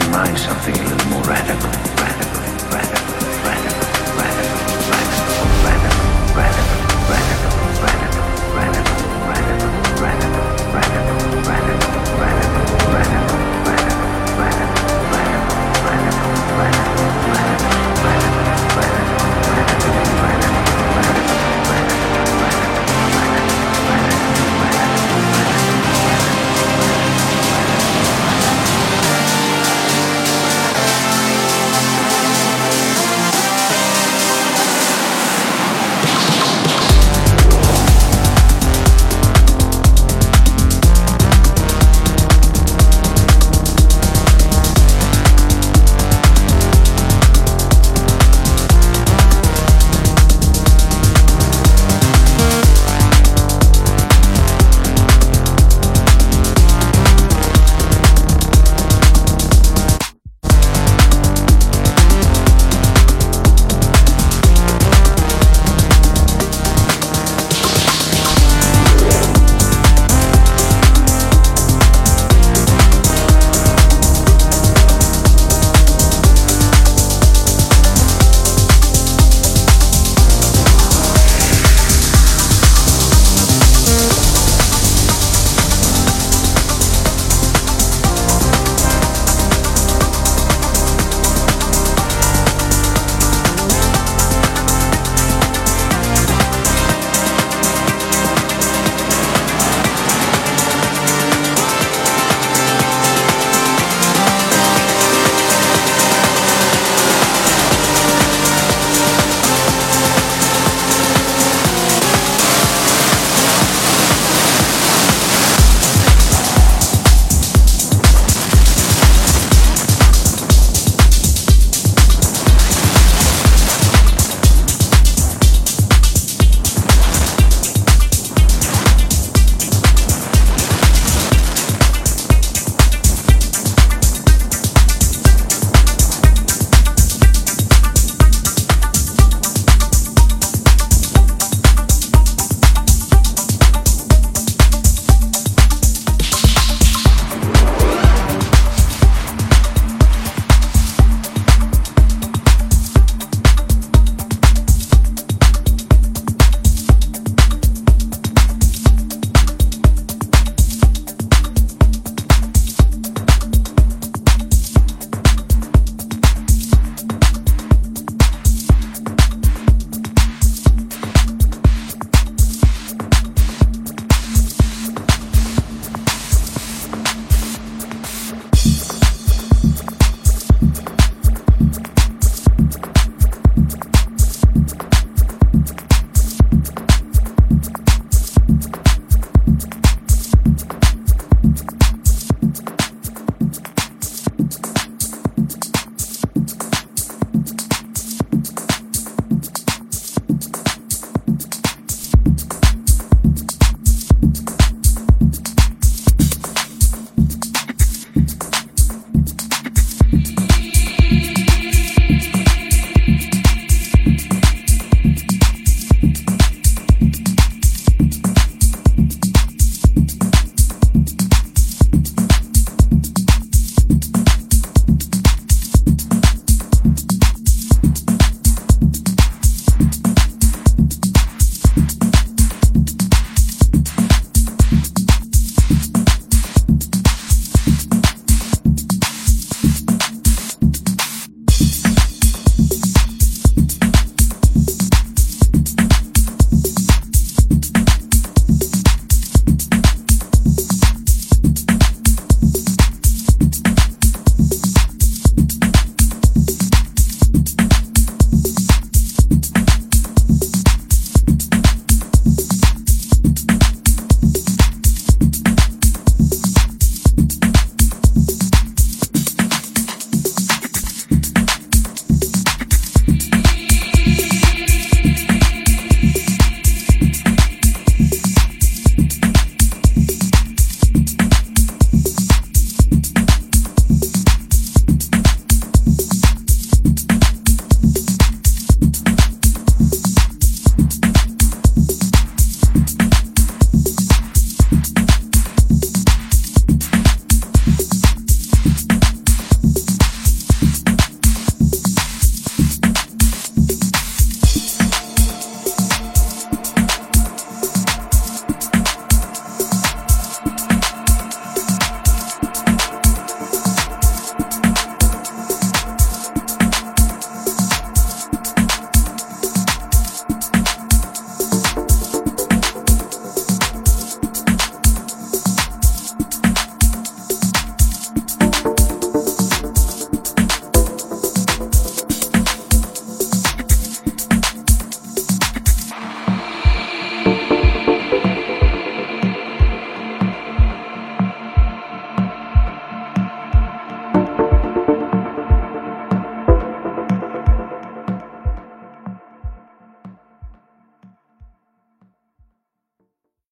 could something a little more radical, radical.